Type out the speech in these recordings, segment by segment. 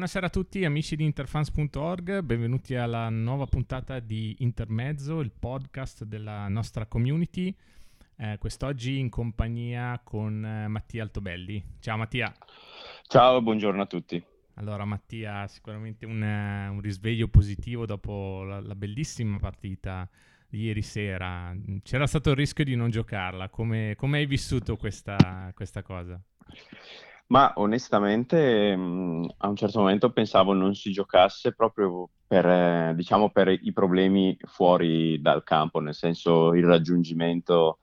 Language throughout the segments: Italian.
Buonasera a tutti amici di interfans.org, benvenuti alla nuova puntata di Intermezzo, il podcast della nostra community. Eh, quest'oggi in compagnia con eh, Mattia Altobelli. Ciao Mattia. Ciao, buongiorno a tutti. Allora Mattia, sicuramente un, eh, un risveglio positivo dopo la, la, bellissima partita di ieri sera. C'era stato il rischio di non giocarla, come, come hai vissuto questa, questa cosa? Ma onestamente, mh, a un certo momento pensavo non si giocasse proprio per, eh, diciamo, per i problemi fuori dal campo, nel senso il raggiungimento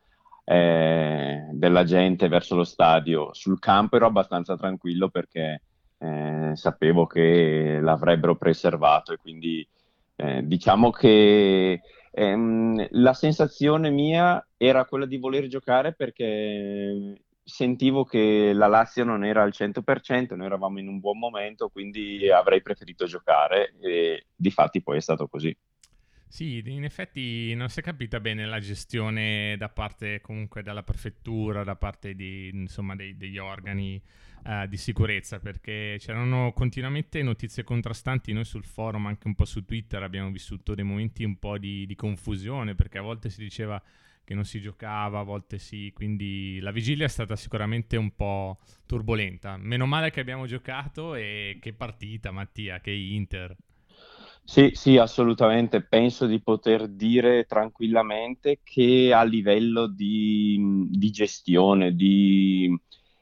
eh, della gente verso lo stadio. Sul campo ero abbastanza tranquillo perché eh, sapevo che l'avrebbero preservato e quindi eh, diciamo che ehm, la sensazione mia era quella di voler giocare perché sentivo che la Lazio non era al 100%, noi eravamo in un buon momento, quindi avrei preferito giocare e di fatti poi è stato così. Sì, in effetti non si è capita bene la gestione da parte comunque della prefettura, da parte di, insomma, dei, degli organi uh, di sicurezza, perché c'erano continuamente notizie contrastanti. Noi sul forum, anche un po' su Twitter, abbiamo vissuto dei momenti un po' di, di confusione, perché a volte si diceva che non si giocava, a volte sì, quindi la vigilia è stata sicuramente un po' turbolenta. Meno male che abbiamo giocato e che partita, Mattia, che Inter. Sì, sì, assolutamente. Penso di poter dire tranquillamente che a livello di, di gestione, di,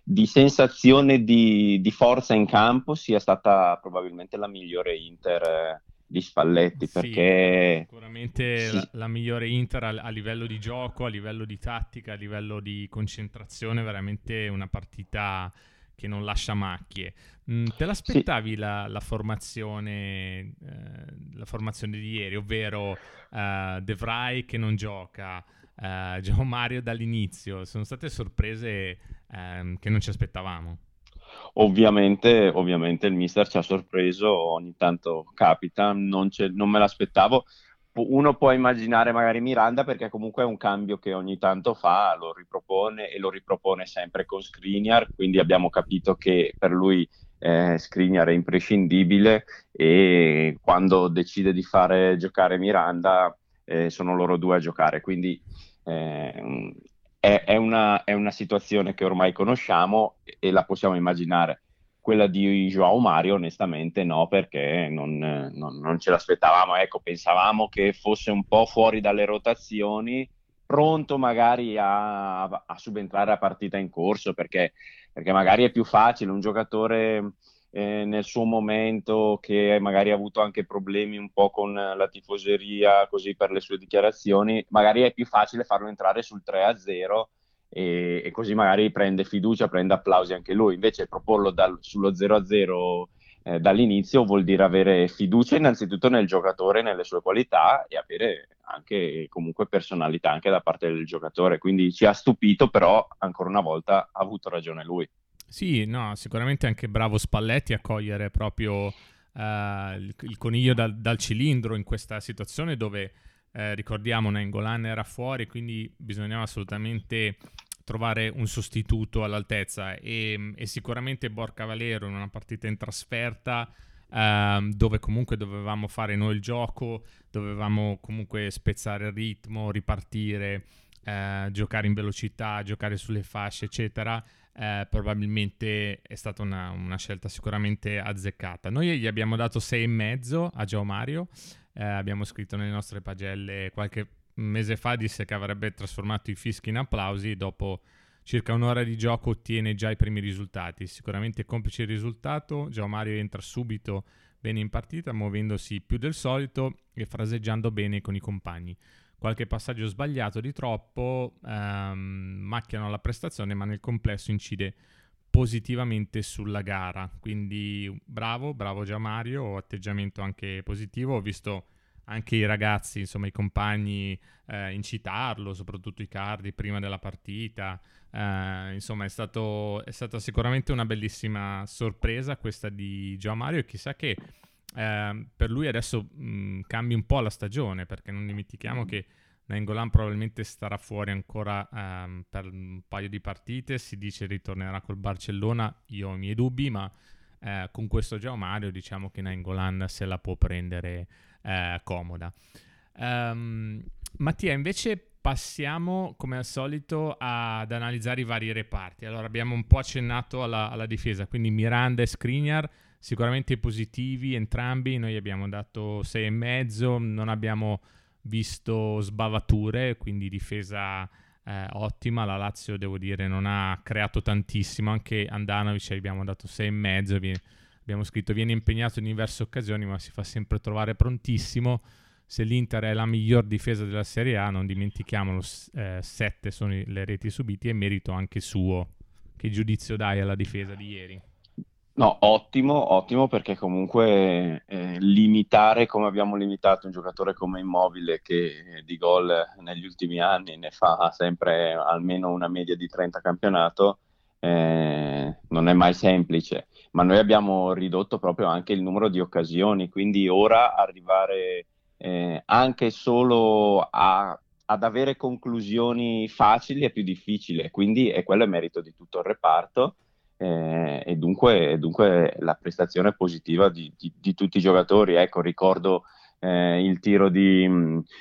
di sensazione di, di, forza in campo sia stata probabilmente la migliore Inter eh, di Spalletti perché sicuramente sì. la, la, migliore Inter a, a, livello di gioco, a livello di tattica, a livello di concentrazione, veramente una partita che non lascia macchie. Mm, te l'aspettavi sì. la, la, formazione, eh, la formazione di ieri, ovvero eh, De Vrij che non gioca, eh, Gio Mario dall'inizio? Sono state sorprese ehm, che non ci aspettavamo. Ovviamente, ovviamente il mister ci ha sorpreso, ogni tanto capita, non, non me l'aspettavo. Uno può immaginare magari Miranda perché comunque è un cambio che ogni tanto fa, lo ripropone e lo ripropone sempre con Skriniar, quindi abbiamo capito che per lui eh, Skriniar è imprescindibile e quando decide di fare giocare Miranda eh, sono loro due a giocare, quindi eh, è, è, una, è, una, situazione che ormai conosciamo e la possiamo immaginare. Quella di Joao Mario, onestamente, no, perché non, non, non ce l'aspettavamo. Ecco, pensavamo che fosse un po' fuori dalle rotazioni, pronto magari a, a subentrare a partita in corso, perché, perché magari è più facile un giocatore eh, nel suo momento, che magari ha avuto anche problemi un po' con la tifoseria, così per le sue dichiarazioni, magari è più facile farlo entrare sul 3-0 e, e così magari prende fiducia, prende applausi anche lui. Invece proporlo dal, sullo 0-0 eh, dall'inizio vuol dire avere fiducia innanzitutto nel giocatore, nelle sue qualità e avere anche comunque personalità anche da parte del giocatore. Quindi ci ha stupito, però ancora una volta ha avuto ragione lui. Sì, no, sicuramente anche bravo Spalletti a cogliere proprio uh, il, il, coniglio dal, dal, cilindro in questa situazione dove, eh, ricordiamo, Nengolan era fuori, quindi bisognava assolutamente trovare un sostituto all'altezza e, e sicuramente Borca Valero in una partita in trasferta uh, dove comunque dovevamo fare noi il gioco, dovevamo comunque spezzare il ritmo, ripartire, uh, giocare in velocità, giocare sulle fasce, eccetera eh, probabilmente è stata una, una, scelta sicuramente azzeccata. Noi gli abbiamo dato 6,5 a Gio Mario, eh, abbiamo scritto nelle nostre pagelle qualche mese fa, disse che avrebbe trasformato i fischi in applausi, dopo circa un'ora di gioco ottiene già i primi risultati. Sicuramente complice il risultato, Gio Mario entra subito bene in partita, muovendosi più del solito e fraseggiando bene con i compagni qualche passaggio sbagliato di troppo ehm, macchiano la prestazione, ma nel complesso incide positivamente sulla gara. Quindi bravo, bravo già Mario, atteggiamento anche positivo. Ho visto anche i ragazzi, insomma i compagni, eh, incitarlo, soprattutto i cardi prima della partita. Eh, insomma è, stato, è, stata sicuramente una bellissima sorpresa questa di Gio Mario e chissà che eh, per lui adesso mh, cambi un po' la stagione perché non dimentichiamo che Nengolan probabilmente starà fuori ancora um, per un paio di partite, si dice ritornerà col Barcellona, io ho i miei dubbi, ma eh, con questo Gio Mario diciamo che Nengolan se la può prendere eh, comoda. Um, Mattia, invece passiamo come al solito ad analizzare i vari reparti. Allora abbiamo un po' accennato alla, alla difesa, quindi Miranda e Skriniar sicuramente positivi entrambi, noi abbiamo dato 6,5, non abbiamo visto sbavature, quindi difesa eh, ottima. La Lazio, devo dire, non ha creato tantissimo. Anche Andanovic abbiamo dato 6,5. Viene, abbiamo scritto viene impegnato in diverse occasioni, ma si fa sempre trovare prontissimo. Se l'Inter è la miglior difesa della Serie A, non dimentichiamolo, 7 eh, sono le reti subite e merito anche suo. Che giudizio dai alla difesa di ieri? No, ottimo, ottimo perché comunque eh, limitare come abbiamo limitato un giocatore come Immobile che di gol negli ultimi anni ne fa sempre almeno una media di 30 campionato eh, non è mai semplice, ma noi abbiamo ridotto proprio anche il numero di occasioni, quindi ora arrivare eh, anche solo a, ad avere conclusioni facili è più difficile, quindi è quello è merito di tutto il reparto eh, e dunque, dunque, la prestazione positiva di, di, di tutti i giocatori. Ecco, ricordo eh, il tiro di,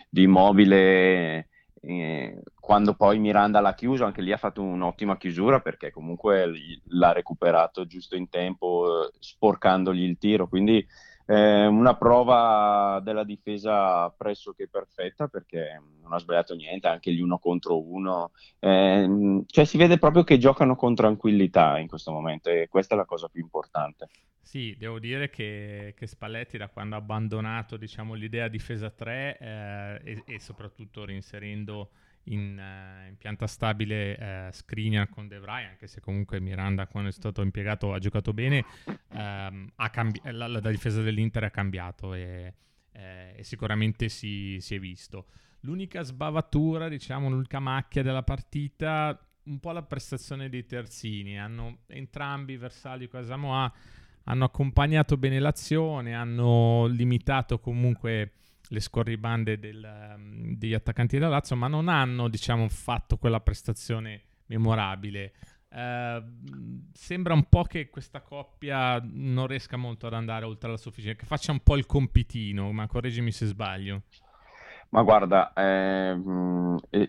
di Immobile eh, quando poi Miranda l'ha chiuso, anche lì ha fatto un'ottima chiusura perché comunque l'ha recuperato giusto in tempo, sporcandogli il tiro. Quindi eh, una prova della difesa pressoché perfetta perché non ha sbagliato niente, anche gli uno contro uno. Eh, cioè si vede proprio che giocano con tranquillità in questo momento e questa è la cosa più importante. Sì, devo dire che, che Spalletti da quando ha abbandonato diciamo, l'idea difesa 3 eh, e, e soprattutto reinserendo in, uh, in pianta stabile uh, Skriniar con De Vrij, anche se comunque Miranda quando è stato impiegato ha giocato bene, um, cambi- la, la, difesa dell'Inter ha cambiato e, eh, e sicuramente si, si, è visto. L'unica sbavatura, diciamo, l'unica macchia della partita, un po' la prestazione dei terzini, hanno entrambi, Versali e Casamoa, hanno accompagnato bene l'azione, hanno limitato comunque le scorribande del, um, degli attaccanti della Lazio, ma non hanno, diciamo, fatto quella prestazione memorabile. Uh, sembra un po' che questa coppia non riesca molto ad andare oltre la sufficienza, che faccia un po' il compitino, ma correggimi se sbaglio. Ma guarda, eh,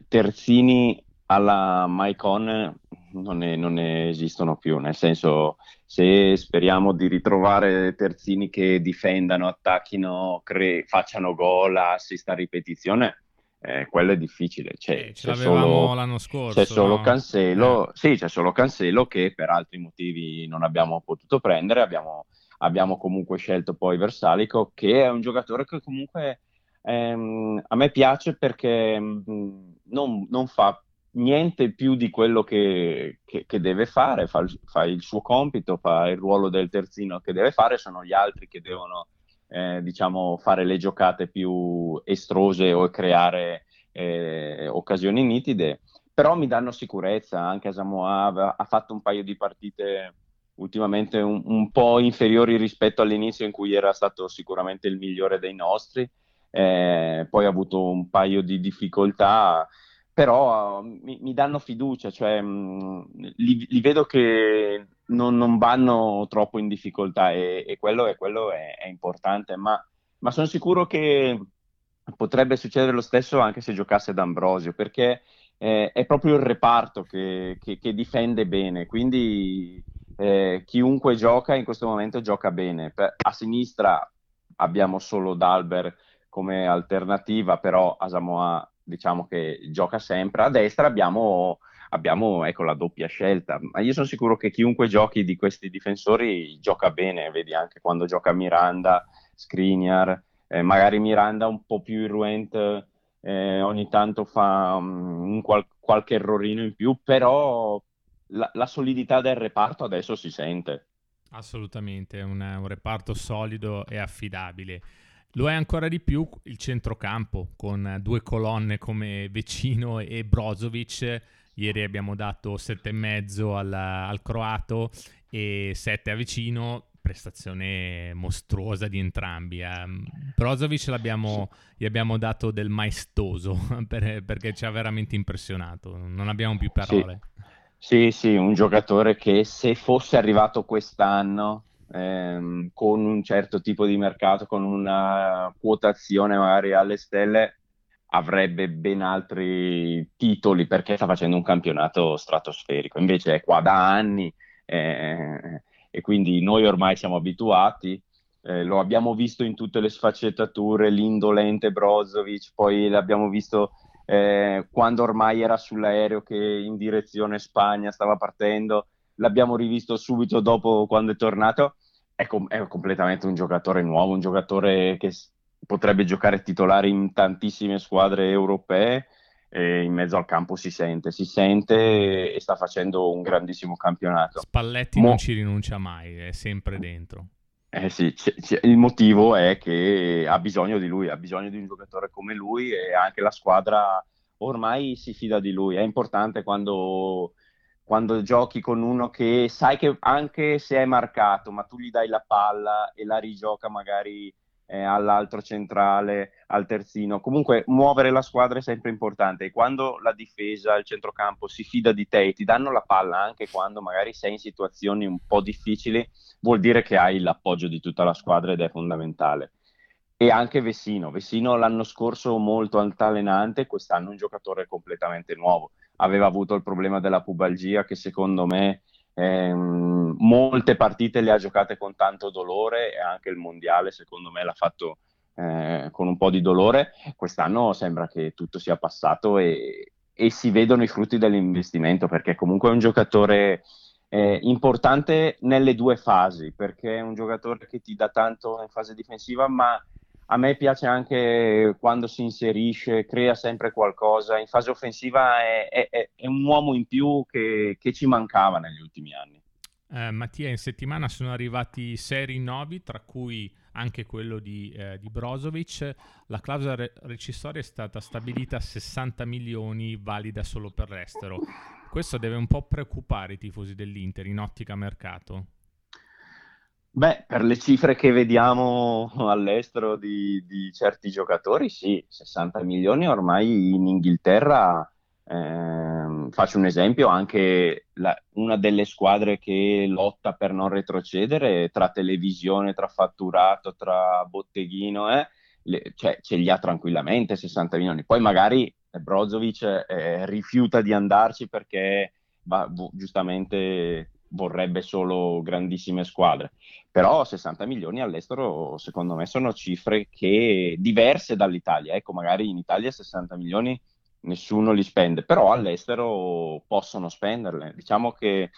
Terzini alla Maicon non, è, non ne esistono più, nel senso se speriamo di ritrovare terzini che difendano, attacchino, cre- facciano gol, assist a ripetizione, eh, quello è difficile. C'è, eh, ce c'è solo, l'anno scorso. C'è solo no? Cancelo, eh. sì, c'è solo Cancelo che per altri motivi non abbiamo potuto prendere, abbiamo, abbiamo comunque scelto poi Versalico che è un giocatore che comunque ehm, a me piace perché mh, mm, non, non fa niente più di quello che, che, che deve fare, fa il, fa il, suo compito, fa il ruolo del terzino che deve fare, sono gli altri che devono eh, diciamo, fare le giocate più estrose o creare eh, occasioni nitide, però mi danno sicurezza, anche Samoa ha fatto un paio di partite ultimamente un, un, po' inferiori rispetto all'inizio in cui era stato sicuramente il migliore dei nostri, eh, poi ha avuto un paio di difficoltà però mi, mi, danno fiducia, cioè mh, mm, li, li, vedo che non, non, vanno troppo in difficoltà e, e quello, è, quello è, è, importante, ma, ma sono sicuro che potrebbe succedere lo stesso anche se giocasse D'Ambrosio, perché eh, è proprio il reparto che, che, che difende bene, quindi eh, chiunque gioca in questo momento gioca bene. Per, a sinistra abbiamo solo Dalber come alternativa, però Asamoah diciamo che gioca sempre. A destra abbiamo, abbiamo ecco, la doppia scelta, ma io sono sicuro che chiunque giochi di questi difensori gioca bene, vedi anche quando gioca Miranda, Skriniar, eh, magari Miranda un po' più irruente, eh, ogni tanto fa um, qual- qualche errorino in più, però la, la, solidità del reparto adesso si sente. Assolutamente, è un, un reparto solido e affidabile. Lo è ancora di più il centrocampo con due colonne come Vecino e Brozovic. Ieri abbiamo dato 7,5 al, al croato e 7 a Vicino prestazione mostruosa di entrambi. Eh. Brozovic gli abbiamo dato del maestoso per, perché ci ha veramente impressionato, non abbiamo più parole. Sì. sì, sì, un giocatore che se fosse arrivato quest'anno ehm, con un certo tipo di mercato, con una quotazione magari alle stelle, avrebbe ben altri titoli perché sta facendo un campionato stratosferico. Invece è qua da anni. Eh, e quindi noi ormai siamo abituati. Eh, lo abbiamo visto in tutte le sfaccettature, l'indolente Brozovic, poi l'abbiamo visto eh, quando ormai era sull'aereo che in direzione Spagna stava partendo, l'abbiamo rivisto subito dopo quando è tornato. È, com- è completamente un giocatore nuovo, un giocatore che s- potrebbe giocare titolare in tantissime squadre europee in mezzo al campo si sente, si sente e sta facendo un grandissimo campionato. Spalletti Mo- non ci rinuncia mai, è sempre dentro. Eh sì, c- c- il motivo è che ha bisogno di lui, ha bisogno di un giocatore come lui e anche la squadra ormai si fida di lui. È importante quando, quando giochi con uno che sai che anche se è marcato, ma tu gli dai la palla e la rigioca magari eh, all'altro centrale, al terzino. Comunque muovere la squadra è sempre importante e quando la difesa, il centrocampo si fida di te e ti danno la palla anche quando magari sei in situazioni un po' difficili, vuol dire che hai l'appoggio di tutta la squadra ed è fondamentale. E anche Vessino, Vessino l'anno scorso molto altalenante, quest'anno un giocatore completamente nuovo. Aveva avuto il problema della pubalgia che secondo me eh, molte partite le ha giocate con tanto dolore e anche il mondiale secondo me l'ha fatto eh, con un po' di dolore. Quest'anno sembra che tutto sia passato e, e si vedono i frutti dell'investimento perché comunque è un giocatore eh, importante nelle due fasi perché è un giocatore che ti dà tanto in fase difensiva ma a me piace anche quando si inserisce, crea sempre qualcosa. In fase offensiva è, è, è un uomo in più che, che, ci mancava negli ultimi anni. Eh, Mattia, in settimana sono arrivati sei rinnovi, tra cui anche quello di, eh, di Brozovic. La clausola re- recessoria è stata stabilita a 60 milioni, valida solo per l'estero. Questo deve un po' preoccupare i tifosi dell'Inter in ottica mercato. Beh, per le cifre che vediamo all'estero di, di certi giocatori, sì, 60 milioni ormai in Inghilterra, eh, faccio un esempio, anche la, una delle squadre che lotta per non retrocedere tra televisione, tra fatturato, tra botteghino, eh, le, cioè, ce li ha tranquillamente 60 milioni. Poi magari Brozovic eh, rifiuta di andarci perché va, giustamente vorrebbe solo grandissime squadre, però 60 milioni all'estero secondo me sono cifre che diverse dall'Italia, ecco magari in Italia 60 milioni nessuno li spende, però all'estero possono spenderle, diciamo che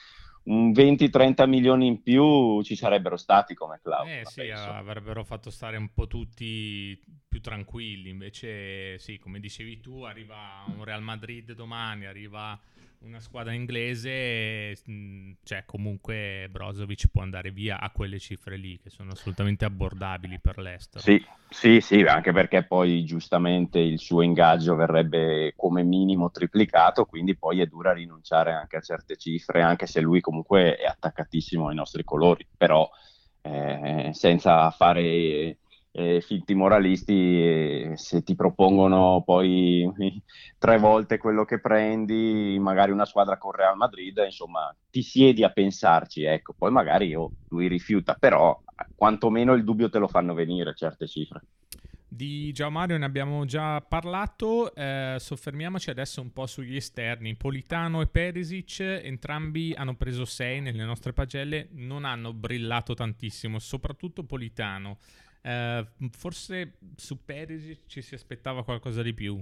un 20-30 milioni in più ci sarebbero stati come club. Eh sì, penso. avrebbero fatto stare un po' tutti più tranquilli, invece sì, come dicevi tu, arriva un Real Madrid domani, arriva una squadra inglese, mm, cioè comunque Brozovic può andare via a quelle cifre lì che sono assolutamente abbordabili per l'estero. Sì, sì, sì, anche perché poi giustamente il suo ingaggio verrebbe come minimo triplicato, quindi poi è dura rinunciare anche a certe cifre, anche se lui comunque è attaccatissimo ai nostri colori, però eh, senza fare eh, finti moralisti, se ti propongono poi tre volte quello che prendi, magari una squadra con Real Madrid, insomma, ti siedi a pensarci, ecco, poi magari oh, lui rifiuta, però quantomeno il dubbio te lo fanno venire certe cifre. Di Gianmario ne abbiamo già parlato, eh, soffermiamoci adesso un po' sugli esterni. Politano e Perisic, entrambi hanno preso 6 nelle nostre pagelle, non hanno brillato tantissimo, soprattutto Politano. Eh, forse su Perisic ci si aspettava qualcosa di più.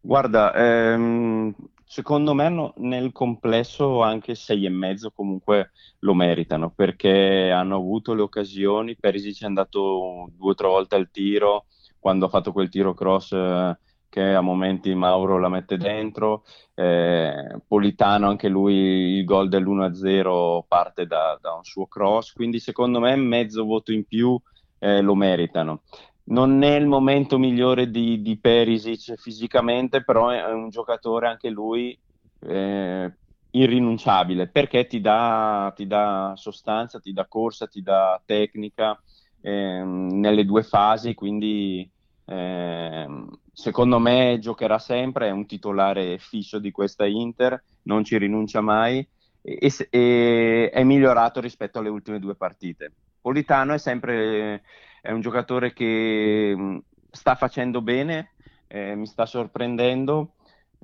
Guarda, ehm, secondo me no, nel complesso anche sei e mezzo comunque lo meritano perché hanno avuto le occasioni. Perisic è andato due o tre volte al tiro quando ha fatto quel tiro cross eh, che a momenti Mauro la mette dentro. Eh, Politano, anche lui, il gol dell'1-0 parte da, da un suo cross. Quindi secondo me mezzo voto in più eh, lo meritano. Non è il momento migliore di, di Perisic fisicamente, però è un giocatore anche lui eh, irrinunciabile perché ti dà, ti dà, sostanza, ti dà corsa, ti dà tecnica ehm, nelle due fasi, quindi ehm, secondo me giocherà sempre, è un titolare fisso di questa Inter, non ci rinuncia mai e, e è migliorato rispetto alle ultime due partite. Politano è sempre è un giocatore che sta facendo bene, eh, mi sta sorprendendo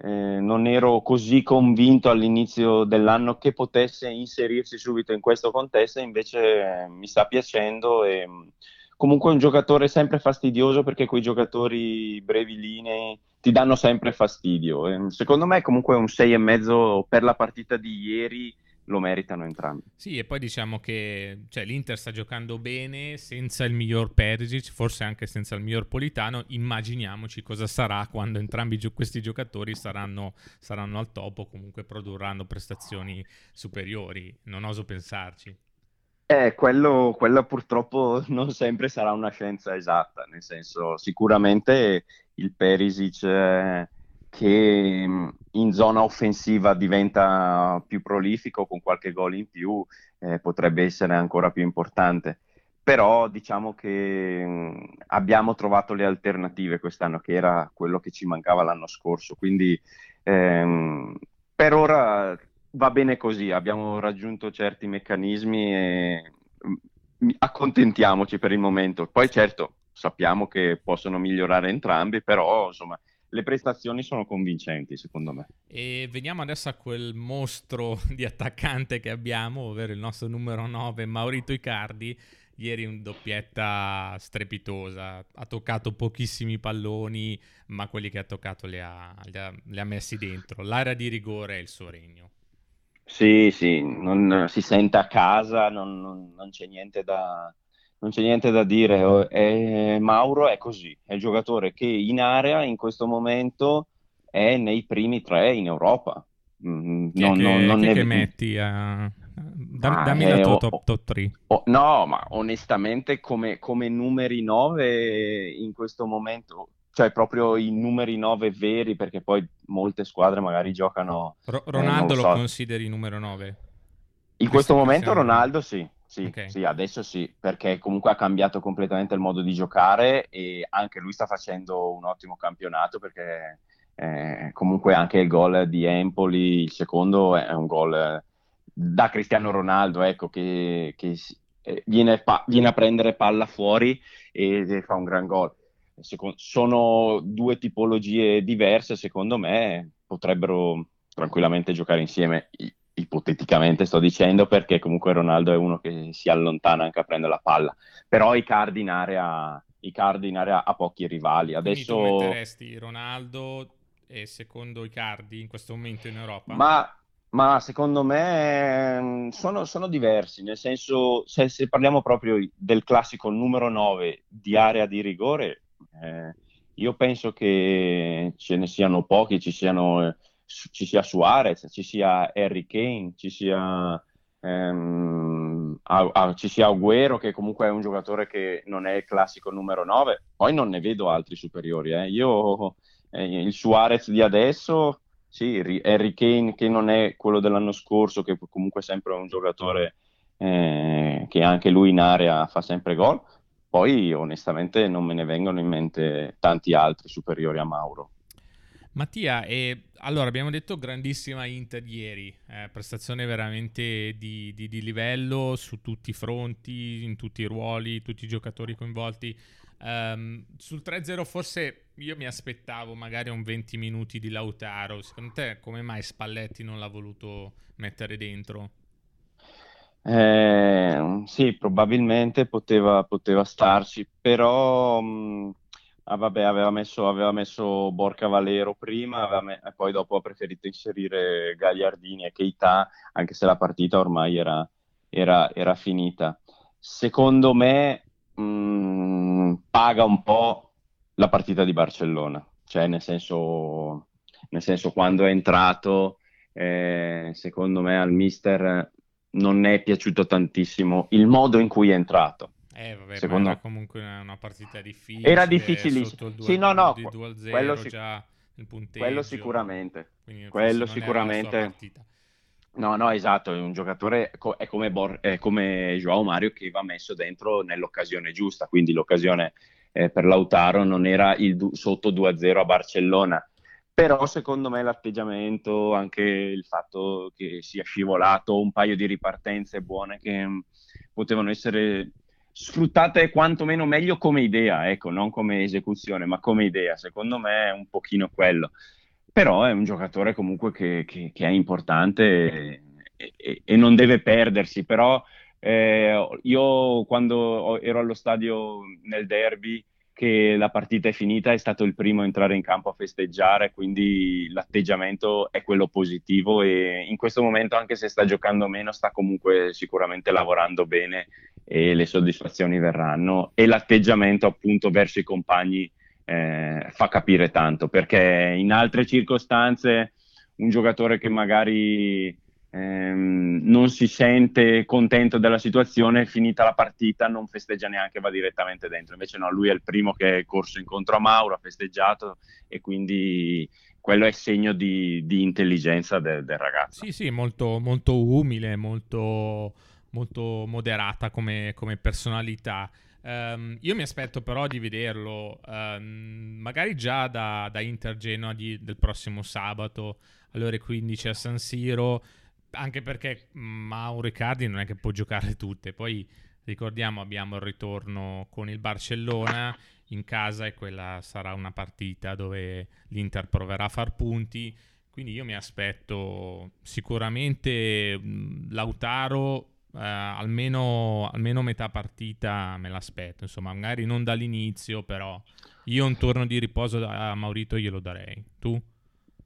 eh, non ero così convinto all'inizio dell'anno che potesse inserirsi subito in questo contesto, invece eh, mi sta piacendo e comunque un giocatore sempre fastidioso perché quei giocatori brevi linee ti danno sempre fastidio. Secondo me comunque un 6,5 per la partita di ieri lo meritano entrambi. Sì, e poi diciamo che cioè, l'Inter sta giocando bene senza il miglior Perisic, forse anche senza il miglior Politano. Immaginiamoci cosa sarà quando entrambi gio- questi giocatori saranno, saranno al top o comunque produrranno prestazioni superiori. Non oso pensarci. Eh, quello, quello, purtroppo non sempre sarà una scienza esatta, nel senso sicuramente il Perisic eh, che mm, in zona offensiva diventa più prolifico con qualche gol in più, eh, potrebbe essere ancora più importante. Però diciamo che mh, mm, abbiamo trovato le alternative quest'anno, che era quello che ci mancava l'anno scorso. Quindi ehm, per ora va bene così, abbiamo raggiunto certi meccanismi e mm, accontentiamoci per il momento. Poi certo sappiamo che possono migliorare entrambi, però insomma le prestazioni sono convincenti, secondo me. E veniamo adesso a quel mostro di attaccante che abbiamo, ovvero il nostro numero 9, Maurito Icardi. Ieri un doppietta strepitosa, ha toccato pochissimi palloni, ma quelli che ha toccato li ha, li ha, li ha messi dentro. L'area di rigore è il suo regno. Sì, sì, non, si sente a casa, non, non, non c'è niente da, non c'è niente da dire. È, Mauro è così, è il giocatore che in area in questo momento è nei primi tre in Europa. Mm, non, che, non, non che, ne... che metti a... Da, dammi la tua top, top 3. Oh, no, ma onestamente come, come numeri 9 in questo momento, cioè proprio i numeri 9 veri, perché poi molte squadre magari giocano... Ro- Ronaldo eh, lo, so. consideri numero 9? In questo momento Ronaldo sì, sì, okay. sì, adesso sì, perché comunque ha cambiato completamente il modo di giocare e anche lui sta facendo un ottimo campionato perché eh, comunque anche il gol di Empoli, il secondo è un gol da Cristiano Ronaldo, ecco, che, che eh, viene, pa- viene, a prendere palla fuori e fa un gran gol. Secondo, sono due tipologie diverse, secondo me potrebbero tranquillamente giocare insieme ipoteticamente sto dicendo perché comunque Ronaldo è uno che si allontana anche a prendere la palla, però i cardi in area, i cardi in area ha pochi rivali. Adesso Quindi tu metteresti Ronaldo e secondo i cardi in questo momento in Europa? Ma, ma secondo me mm, sono, sono, diversi, nel senso se, se, parliamo proprio del classico numero 9 di area di rigore, eh, io penso che ce ne siano pochi, ci siano... Ci sia Suarez, ci sia Harry Kane, ci sia, ehm, a, a, ci sia Agüero che comunque è un giocatore che non è il classico numero 9, poi non ne vedo altri superiori. Eh. Io eh, il Suarez di adesso, sì, Harry Kane che non è quello dell'anno scorso, che comunque è sempre un giocatore eh, che anche lui in area fa sempre gol. Poi onestamente non me ne vengono in mente tanti altri superiori a Mauro. Mattia, e allora abbiamo detto grandissima Inter ieri, eh, prestazione veramente di, di, di, livello su tutti i fronti, in tutti i ruoli, tutti i giocatori coinvolti. Um, sul 3-0 forse io mi aspettavo magari un 20 minuti di Lautaro, secondo te come mai Spalletti non l'ha voluto mettere dentro? Eh, sì, probabilmente poteva, poteva starci, però... Mh Ah, vabbè, aveva messo, aveva messo Borca Valero prima me- e poi dopo ha preferito inserire Gagliardini e Keita, anche se la partita ormai era, era, era finita. Secondo me mh, mm, paga un po' la partita di Barcellona, cioè nel senso, nel senso quando è entrato, eh, secondo me al mister non è piaciuto tantissimo il modo in cui è entrato Eh, vabbè, Secondo... era comunque una, una, partita difficile. Era difficilissimo. Sì, no, no, quello, sic- quello sicuramente. quello sicuramente. No, no, esatto, è un giocatore, è come, Bor- è come Joao Mario che va messo dentro nell'occasione giusta, quindi l'occasione eh, per Lautaro non era il du- sotto 2-0 a Barcellona, però secondo me l'atteggiamento, anche il fatto che sia scivolato, un paio di ripartenze buone che mh, potevano essere sfruttate quantomeno meglio come idea, ecco, non come esecuzione, ma come idea, secondo me è un pochino quello. Però è un giocatore comunque che, che, che è importante e, e, e, non deve perdersi, però eh, io quando ero allo stadio nel derby che la partita è finita è stato il primo a entrare in campo a festeggiare, quindi l'atteggiamento è quello positivo e in questo momento anche se sta giocando meno sta comunque sicuramente lavorando bene e le soddisfazioni verranno. E l'atteggiamento appunto verso i compagni eh, fa capire tanto, perché in altre circostanze un giocatore che magari ehm, non si sente contento della situazione, finita la partita non festeggia neanche, va direttamente dentro. Invece no, lui è il primo che è corso incontro a Mauro, ha festeggiato e quindi quello è segno di, di intelligenza de, del ragazzo. Sì, sì, molto, molto umile, molto, molto moderata come, come personalità. Um, io mi aspetto però di vederlo um, magari già da, da Inter Genoa di, del prossimo sabato alle ore 15 a San Siro, anche perché Mauro Riccardi non è che può giocare tutte. Poi ricordiamo abbiamo il ritorno con il Barcellona in casa e quella sarà una partita dove l'Inter proverà a far punti. Quindi io mi aspetto sicuramente Lautaro Uh, almeno, almeno, metà partita me l'aspetto, insomma, magari non dall'inizio, però io un turno di riposo a Maurito glielo darei. Tu?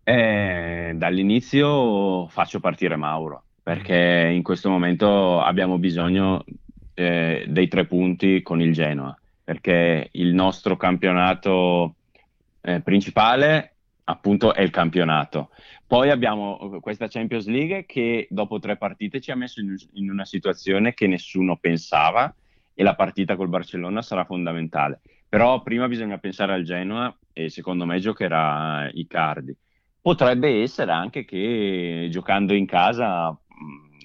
Eh, dall'inizio faccio partire Mauro, perché in questo momento abbiamo bisogno eh, dei tre punti con il Genoa, perché il nostro campionato eh, principale appunto è il campionato. Poi abbiamo questa Champions League che dopo tre partite ci ha messo in, in, una situazione che nessuno pensava e la partita col Barcellona sarà fondamentale. Però prima bisogna pensare al Genoa e secondo me giocherà Icardi. Potrebbe essere anche che giocando in casa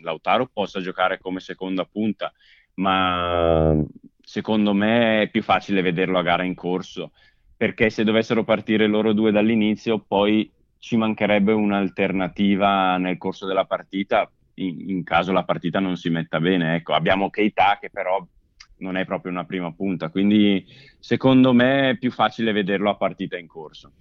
Lautaro possa giocare come seconda punta, ma secondo me è più facile vederlo a gara in corso perché se dovessero partire loro due dall'inizio, poi ci mancherebbe un'alternativa nel corso della partita in, in caso la partita non si metta bene. Ecco, abbiamo Keita che però non è proprio una prima punta, quindi secondo me è più facile vederlo a partita in corso.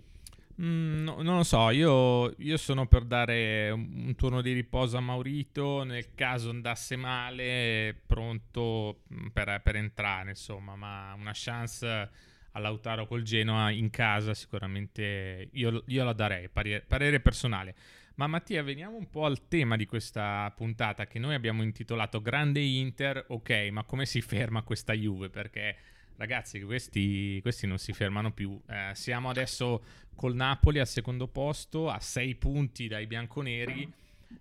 Mm, no, non lo so, io, io, sono per dare un, turno di riposo a Maurito nel caso andasse male, pronto per, per entrare, insomma, ma una chance a Lautaro col Genoa in casa sicuramente io, io la darei, parere, parere personale. Ma Mattia, veniamo un po' al tema di questa puntata che noi abbiamo intitolato Grande Inter, ok, ma come si ferma questa Juve? Perché ragazzi, questi, questi non si fermano più. Eh, siamo adesso col Napoli al secondo posto, a sei punti dai bianconeri.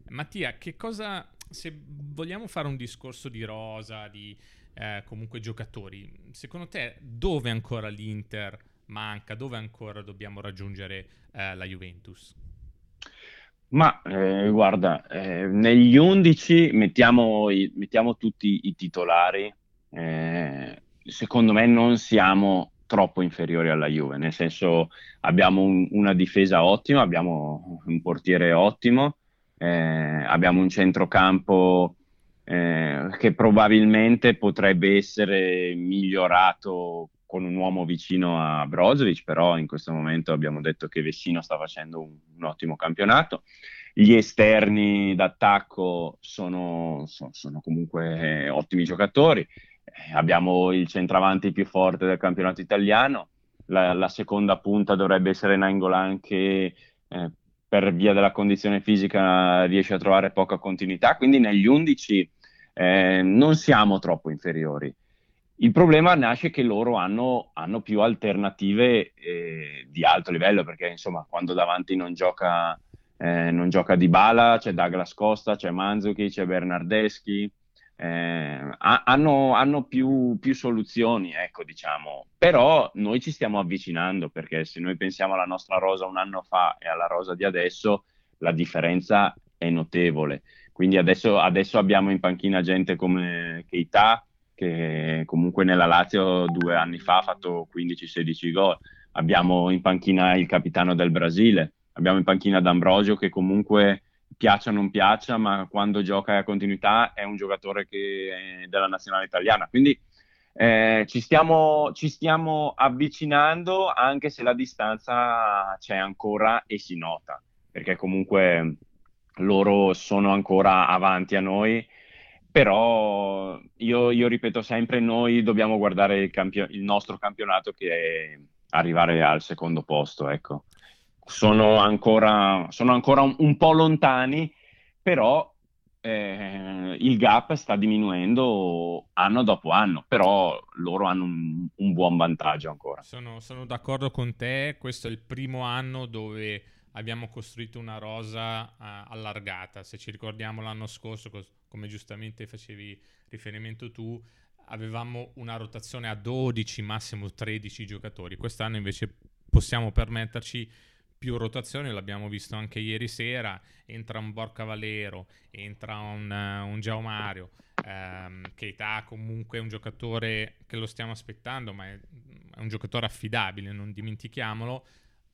Mattia, che cosa, se vogliamo fare un discorso di rosa, di eh, comunque giocatori. Secondo te dove ancora l'Inter manca? Dove ancora dobbiamo raggiungere eh, la Juventus? Ma eh, guarda, eh, negli 11 mettiamo, mettiamo, tutti i titolari. Eh, secondo me non siamo troppo inferiori alla Juve, nel senso abbiamo un, una difesa ottima, abbiamo un portiere ottimo, eh, abbiamo un centrocampo eh, che probabilmente potrebbe essere migliorato con un uomo vicino a Brozovic, però in questo momento abbiamo detto che Vecino sta facendo un, un ottimo campionato. Gli esterni d'attacco sono, sono, sono comunque eh, ottimi giocatori. Abbiamo il centravanti più forte del campionato italiano. La, la seconda punta dovrebbe essere Nangolan che eh, per via della condizione fisica riesce a trovare poca continuità. Quindi negli 11 eh, non siamo troppo inferiori. Il problema nasce che loro hanno, hanno più alternative eh, di alto livello, perché insomma quando davanti non gioca, eh, non gioca Dybala, c'è Douglas Costa, c'è Manzuki, c'è Bernardeschi, eh, hanno, hanno più, più, soluzioni, ecco, diciamo. Però noi ci stiamo avvicinando perché se noi pensiamo alla nostra rosa un anno fa e alla rosa di adesso, la differenza è notevole. Quindi adesso, adesso abbiamo in panchina gente come Keita, che comunque nella Lazio due anni fa ha fatto 15-16 gol. Abbiamo in panchina il capitano del Brasile, abbiamo in panchina D'Ambrosio che comunque piaccia o non piaccia, ma quando gioca a continuità è un giocatore che è della nazionale italiana. Quindi eh, ci, stiamo, ci stiamo avvicinando anche se la distanza c'è ancora e si nota, perché comunque loro sono ancora avanti a noi, però io, io ripeto sempre, noi dobbiamo guardare il, campio- il, nostro campionato che è arrivare al secondo posto, ecco. Sono ancora, sono ancora un, un, po' lontani, però eh, il gap sta diminuendo anno dopo anno, però loro hanno un, un buon vantaggio ancora. Sono, sono d'accordo con te, questo è il primo anno dove abbiamo costruito una rosa uh, allargata. Se ci ricordiamo l'anno scorso, cos- come giustamente facevi riferimento tu, avevamo una rotazione a 12, massimo 13 giocatori. Quest'anno invece possiamo permetterci più rotazioni, l'abbiamo visto anche ieri sera, entra un Borca Valero, entra un, uh, un Giao Mario, um, Keita comunque è un giocatore che lo stiamo aspettando, ma è, è un giocatore affidabile, non dimentichiamolo,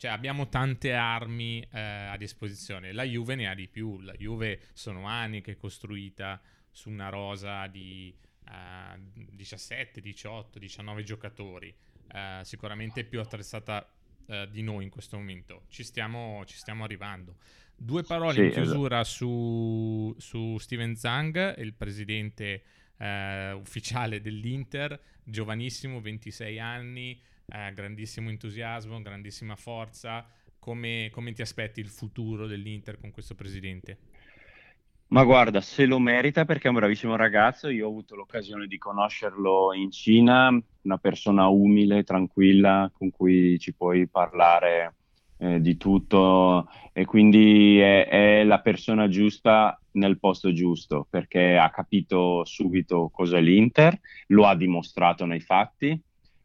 cioè abbiamo tante armi eh, a disposizione. La Juve ne ha di più. La Juve sono anni che è costruita su una rosa di eh, 17, 18, 19 giocatori. Eh, sicuramente più attrezzata eh, di noi in questo momento. Ci stiamo, ci stiamo arrivando. Due parole sì, in chiusura esatto. su, su Steven Zang, il presidente eh, ufficiale dell'Inter, giovanissimo, 26 anni eh, grandissimo entusiasmo, grandissima forza. Come, come ti aspetti il futuro dell'Inter con questo presidente? Ma guarda, se lo merita perché è un bravissimo ragazzo. Io ho avuto l'occasione di conoscerlo in Cina, una persona umile, tranquilla, con cui ci puoi parlare eh, di tutto e quindi è, è, la persona giusta nel posto giusto perché ha capito subito cos'è l'Inter, lo ha dimostrato nei fatti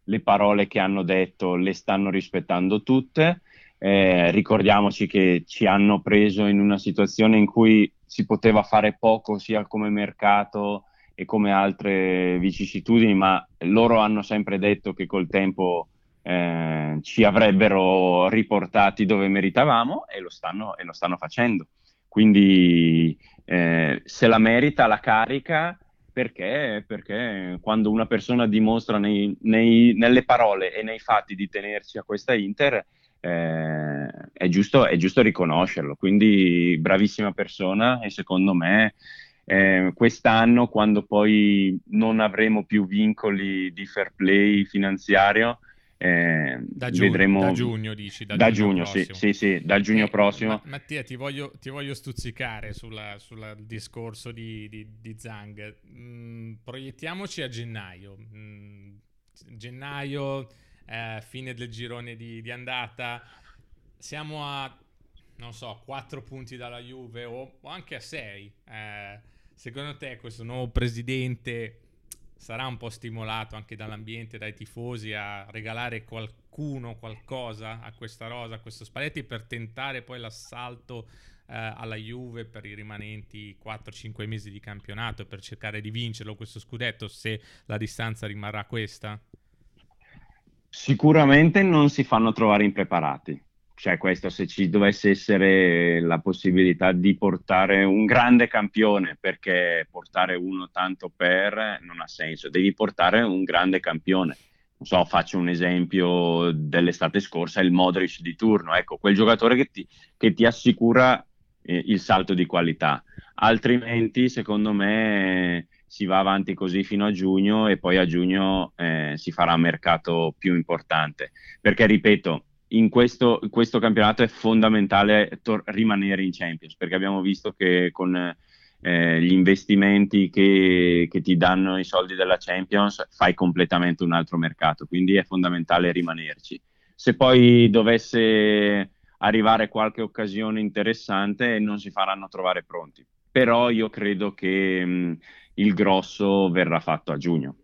le parole che hanno detto le stanno rispettando tutte. Eh, ricordiamoci che ci hanno preso in una situazione in cui si poteva fare poco sia come mercato e come altre vicissitudini, ma loro hanno sempre detto che col tempo eh, ci avrebbero riportati dove meritavamo e lo stanno, e lo stanno facendo. Quindi eh, se la merita la carica perché? Perché quando una persona dimostra nei, nei, nelle parole e nei fatti di tenersi a questa Inter, eh, è, giusto, è, giusto, riconoscerlo. Quindi bravissima persona e secondo me eh, quest'anno, quando poi non avremo più vincoli di fair play finanziario, eh, da, giugno, vedremo... da giugno dici da, da giugno, giugno sì, sì, sì, dal giugno eh, prossimo. Ma, Mattia ti voglio, ti voglio stuzzicare sul discorso di, di, di Zang mm, proiettiamoci a gennaio. Mm, gennaio eh, fine del girone di, di, andata siamo a non so 4 punti dalla Juve o, o anche a 6 eh, secondo te questo nuovo presidente sarà un po' stimolato anche dall'ambiente, dai tifosi a regalare qualcuno, qualcosa a questa rosa, a questo Spalletti per tentare poi l'assalto eh, alla Juve per i rimanenti 4-5 mesi di campionato per cercare di vincerlo questo scudetto se la distanza rimarrà questa? Sicuramente non si fanno trovare impreparati cioè questo se ci dovesse essere la possibilità di portare un grande campione, perché portare uno tanto per non ha senso, devi portare un grande campione. Non so, faccio un esempio dell'estate scorsa, il Modric di turno, ecco, quel giocatore che ti, che ti assicura eh, il salto di qualità. Altrimenti, secondo me, si va avanti così fino a giugno e poi a giugno eh, si farà un mercato più importante. Perché, ripeto, in questo, questo, campionato è fondamentale tor- rimanere in Champions perché abbiamo visto che con eh, gli investimenti che, che, ti danno i soldi della Champions fai completamente un altro mercato, quindi è fondamentale rimanerci. Se poi dovesse arrivare qualche occasione interessante non si faranno trovare pronti però io credo che mh, il grosso verrà fatto a giugno.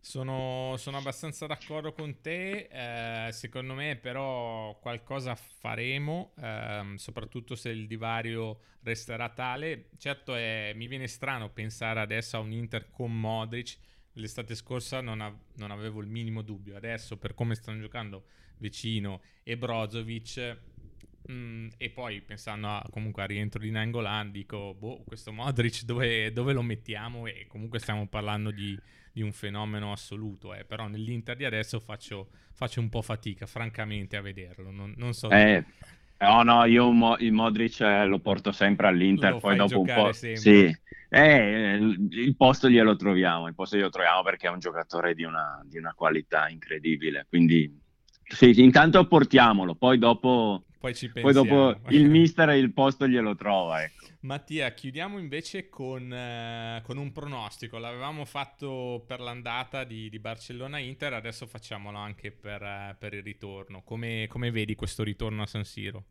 Sono, sono, abbastanza d'accordo con te, eh, secondo me però qualcosa faremo, ehm, soprattutto se il divario resterà tale. Certo è, mi viene strano pensare adesso a un Inter con Modric, l'estate scorsa non, av- non avevo il minimo dubbio, adesso per come stanno giocando vicino e Brozovic Mm, e poi pensando a, comunque al rientro di Nangolan, dico, boh, questo Modric dove, dove, lo mettiamo? E comunque stiamo parlando di, di un fenomeno assoluto, eh. però nell'Inter di adesso faccio, faccio, un po' fatica, francamente, a vederlo. Non, non so. Eh, no, no, io Mo- il Modric eh, lo porto sempre all'Inter, lo poi dopo un po'... Sempre. Sì, eh, il posto glielo troviamo, il posto glielo troviamo perché è un giocatore di una, di una qualità incredibile, quindi sì, intanto portiamolo, poi dopo poi ci pensiamo. Poi dopo il mister e il posto glielo trova. Ecco. Mattia, chiudiamo invece con, eh, con, un pronostico. L'avevamo fatto per l'andata di, di Barcellona-Inter, adesso facciamolo anche per, eh, per il ritorno. Come, come, vedi questo ritorno a San Siro?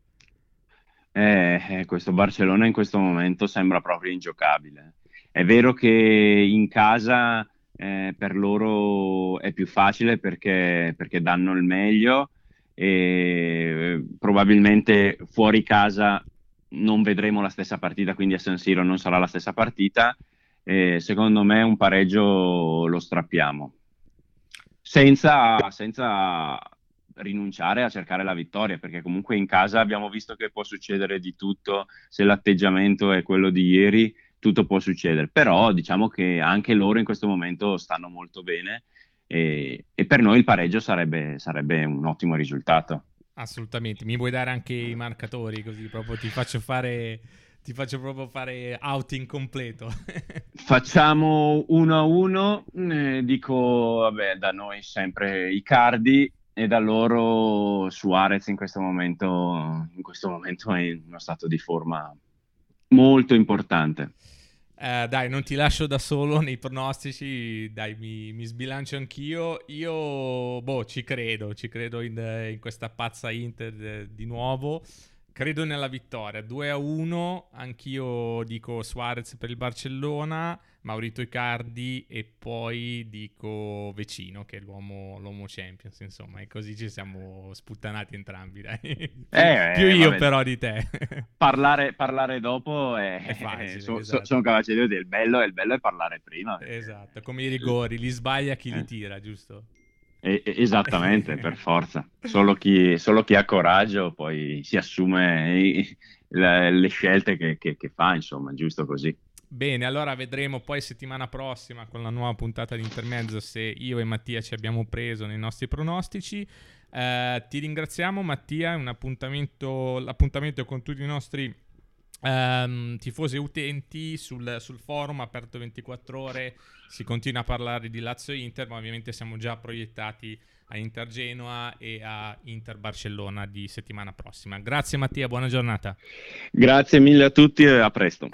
Eh, eh, questo Barcellona in questo momento sembra proprio ingiocabile. È vero che in casa eh, per loro è più facile perché, perché danno il meglio e probabilmente fuori casa non vedremo la stessa partita, quindi a San Siro non sarà la stessa partita. E secondo me un pareggio lo strappiamo, senza, senza rinunciare a cercare la vittoria, perché comunque in casa abbiamo visto che può succedere di tutto, se l'atteggiamento è quello di ieri, tutto può succedere, però diciamo che anche loro in questo momento stanno molto bene e, e per noi il pareggio sarebbe, sarebbe un ottimo risultato. Assolutamente, mi vuoi dare anche i marcatori così proprio ti faccio fare ti faccio proprio fare outing completo. Facciamo uno a uno, eh, dico vabbè da noi sempre i cardi e da loro Suarez in questo momento in questo momento è in uno stato di forma molto importante. Eh, dai, non ti lascio da solo nei pronostici, dai, mi, mi sbilancio anch'io. Io, boh, ci credo, ci credo in, in questa pazza Inter eh, di nuovo. Credo nella vittoria, 2 a 1, anch'io dico Suarez per il Barcellona, Maurito Icardi e poi dico Vecino che è l'uomo, l'uomo Champions, insomma, e così ci siamo sputtanati entrambi, dai. Eh, Più io vabbè. però di te. parlare, parlare dopo è, è facile, so, esatto. sono capace di dire, il bello, il bello è parlare prima. Esatto, come i rigori, li sbaglia chi eh. li tira, giusto? Esattamente, per forza. Solo chi, solo chi, ha coraggio poi si assume le, le scelte che, che, che, fa, insomma, giusto così. Bene, allora vedremo poi settimana prossima con la nuova puntata di intermezzo se io e Mattia ci abbiamo preso nei nostri pronostici. Eh, ti ringraziamo Mattia, è un appuntamento, l'appuntamento con tutti i nostri Um, tifosi utenti sul, sul, forum aperto 24 ore si continua a parlare di Lazio Inter ma ovviamente siamo già proiettati a Inter Genoa e a Inter Barcellona di settimana prossima. Grazie Mattia buona giornata. Grazie mille a tutti e a presto